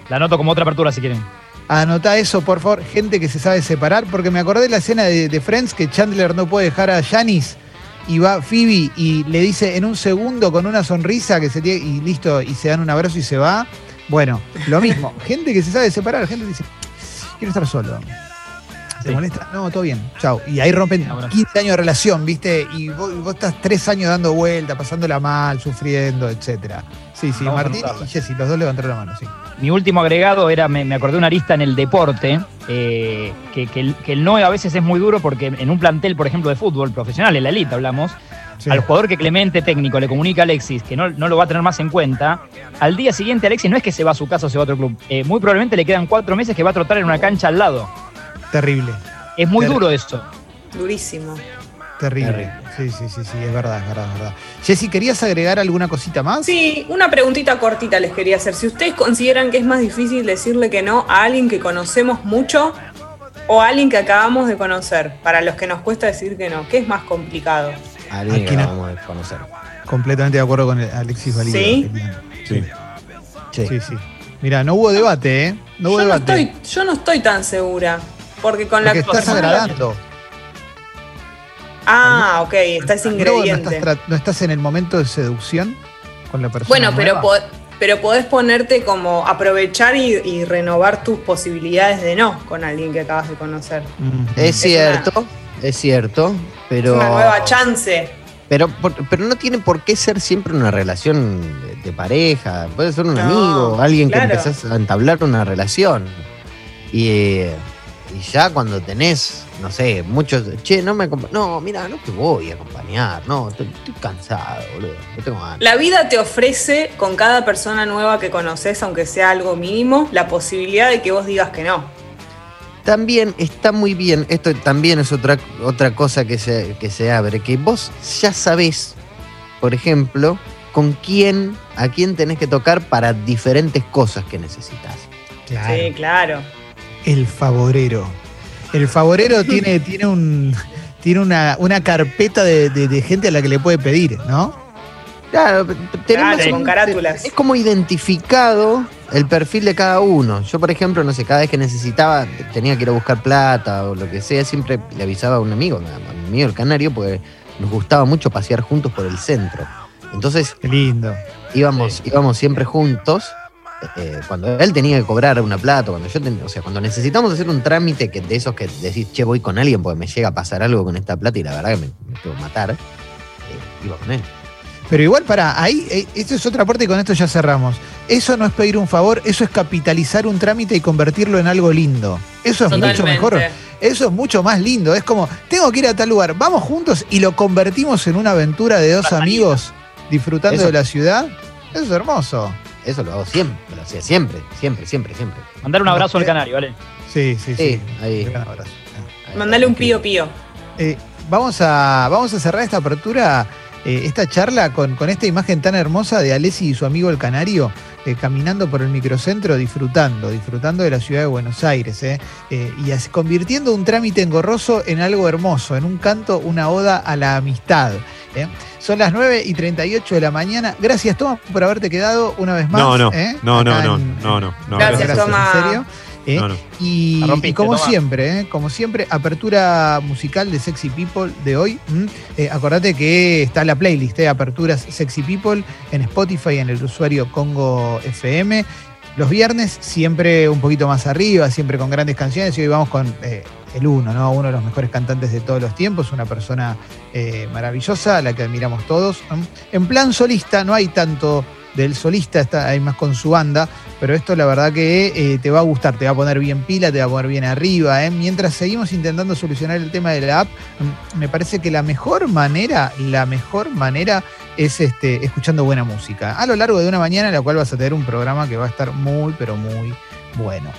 D: La anoto como otra apertura si quieren.
A: Anotá eso, por favor, gente que se sabe separar, porque me acordé de la escena de, de Friends que Chandler no puede dejar a Janice y va Phoebe y le dice en un segundo con una sonrisa que se tiene y listo, y se dan un abrazo y se va. Bueno, lo mismo, gente que se sabe separar, gente que dice, quiero estar solo. ¿Te
D: Sí.
A: molesta? No, todo bien, chao. Y ahí rompen
D: Un abrazo.
A: 15 años de relación, ¿viste? Y vos, vos estás tres años dando vuelta, pasándola mal, sufriendo, etcétera. Sí, sí,
D: Vamos
A: Martín y Jessy, los dos levantaron la mano, sí.
D: Mi último agregado era, me, me acordé de una arista en el deporte, eh, que, que el, que el no a veces es muy duro porque en un plantel, por ejemplo, de fútbol profesional, en la elite hablamos,
A: Sí.
D: al jugador que Clemente técnico le comunica a Alexis que no, no lo va a tener más en cuenta, al día siguiente Alexis no es que se va a su casa o se va a otro club, eh, muy probablemente le quedan cuatro meses que va a trotar en una cancha al lado.
A: Terrible.
D: Es muy
A: Ter-
D: duro eso.
B: Durísimo.
A: Terrible. Sí, sí, sí, sí, es verdad, es verdad, es verdad. Jessy, ¿querías agregar alguna cosita más?
B: Sí, una preguntita cortita les quería hacer. Si ustedes consideran que es más difícil decirle que no a alguien que conocemos mucho o alguien que acabamos de conocer? Para los que nos cuesta decir que no, ¿qué es más complicado?
E: Alguien
A: Aquí
E: que acabamos de conocer.
A: Completamente de acuerdo con Alexis Valido.
B: ¿Sí?
C: Sí.
E: Sí.
A: Sí, sí. Mira, no hubo debate, ¿eh? No hubo
B: yo, no
A: debate.
B: estoy, yo no estoy tan segura. Porque con
A: porque
B: la
A: estás agradando.
B: Ah, ok, está ese
A: no
B: ingrediente.
A: estás, no estás en el momento de seducción con la persona.
B: Bueno, pero, po- pero podés ponerte como aprovechar y, y renovar tus posibilidades de no con alguien que acabas de conocer.
E: Es
B: Es
E: cierto, es cierto, pero.
B: Es una nueva chance.
E: Pero, pero no tiene por qué ser siempre una relación de, de pareja. Puede ser un
B: No,
E: amigo, alguien
B: claro.
E: que empezás a entablar una relación. Y, eh, y ya cuando tenés, no sé, muchos. Che, no me No, mira, no te voy a acompañar. No, estoy, estoy cansado, boludo. No tengo ganas.
B: La vida te ofrece con cada persona nueva que conoces, aunque sea algo mínimo, la posibilidad de que vos digas que no.
E: También está muy bien, esto también es otra, otra cosa que se, que se abre, que vos ya sabés, por ejemplo, con quién, a quién tenés que tocar para diferentes cosas que necesitas.
A: Claro.
B: Sí, claro.
A: El favorero. El favorero tiene, tiene un. Tiene una, una carpeta de, de- de gente a la que le puede pedir, ¿no?
E: Claro, tenemos
B: Claro, con
E: un-
B: carátulas.
E: Es como identificado el perfil de cada uno. Yo, por ejemplo, no sé, cada vez que necesitaba, tenía que ir a buscar plata o lo que sea, siempre le avisaba a un amigo, a mi amigo el canario, porque nos gustaba mucho pasear juntos por el centro. Entonces
A: Qué lindo.
E: íbamos, íbamos siempre juntos. Eh, cuando él tenía que cobrar una plata, cuando yo ten- o sea, cuando necesitamos hacer un trámite que de esos que decís, che, voy con alguien porque me llega a pasar algo con esta plata y la verdad que me, me tengo que matar, eh, iba con él.
A: Pero igual, para ahí, eh, esto es otra parte y con esto ya cerramos. Eso no es pedir un favor, eso es capitalizar un trámite y convertirlo en algo lindo. Eso es mucho mejor. Eso es mucho más lindo. Es como, tengo que ir a tal lugar, vamos juntos y lo convertimos en una aventura de dos amigos disfrutando
E: Eso.
A: de la ciudad. Eso es hermoso.
E: Eso lo hago siempre, lo hacía siempre, siempre, siempre, siempre.
D: Mandar un abrazo al canario, ¿vale?
A: Sí, sí, sí.
E: Sí, ahí.
A: Gran abrazo.
B: Mandale un pío pío.
A: Eh, vamos, a, vamos a cerrar esta apertura, eh, esta charla con, con esta imagen tan hermosa de Alessi y su amigo el Canario eh, caminando por el microcentro, disfrutando, disfrutando de la ciudad de Buenos Aires, eh, eh, y así, convirtiendo un trámite engorroso en algo hermoso, en un canto, una oda a la amistad. eh. Son las 9 y 38 de la mañana. Gracias, Tomás, por haberte quedado una vez más.
C: No, no,
A: eh,
C: no, no, no, no, no, no.
B: Gracias,
A: Gracias,
B: Tomás.
A: en serio. Eh.
C: No, no.
A: Y,
D: La rompiste,
A: y como siempre, ¿eh? como siempre, apertura musical de Sexy People de hoy. Eh, acordate que está la playlist de aperturas Sexy People en Spotify, en el usuario Congo FM. Los viernes siempre un poquito más arriba, siempre con grandes canciones. Y hoy vamos con eh, el uno, ¿no? Uno de los mejores cantantes de todos los tiempos, una persona eh, maravillosa, a la que admiramos todos. En plan solista, no hay tanto del solista, está, hay más con su banda, pero esto la verdad que eh, te va a gustar, te va a poner bien pila, te va a poner bien arriba. ¿eh? Mientras seguimos intentando solucionar el tema de la app, mm, me parece que la mejor manera, la mejor manera es este, escuchando buena música. A lo largo de una mañana en la cual vas a tener un programa que va a estar muy, pero muy bueno.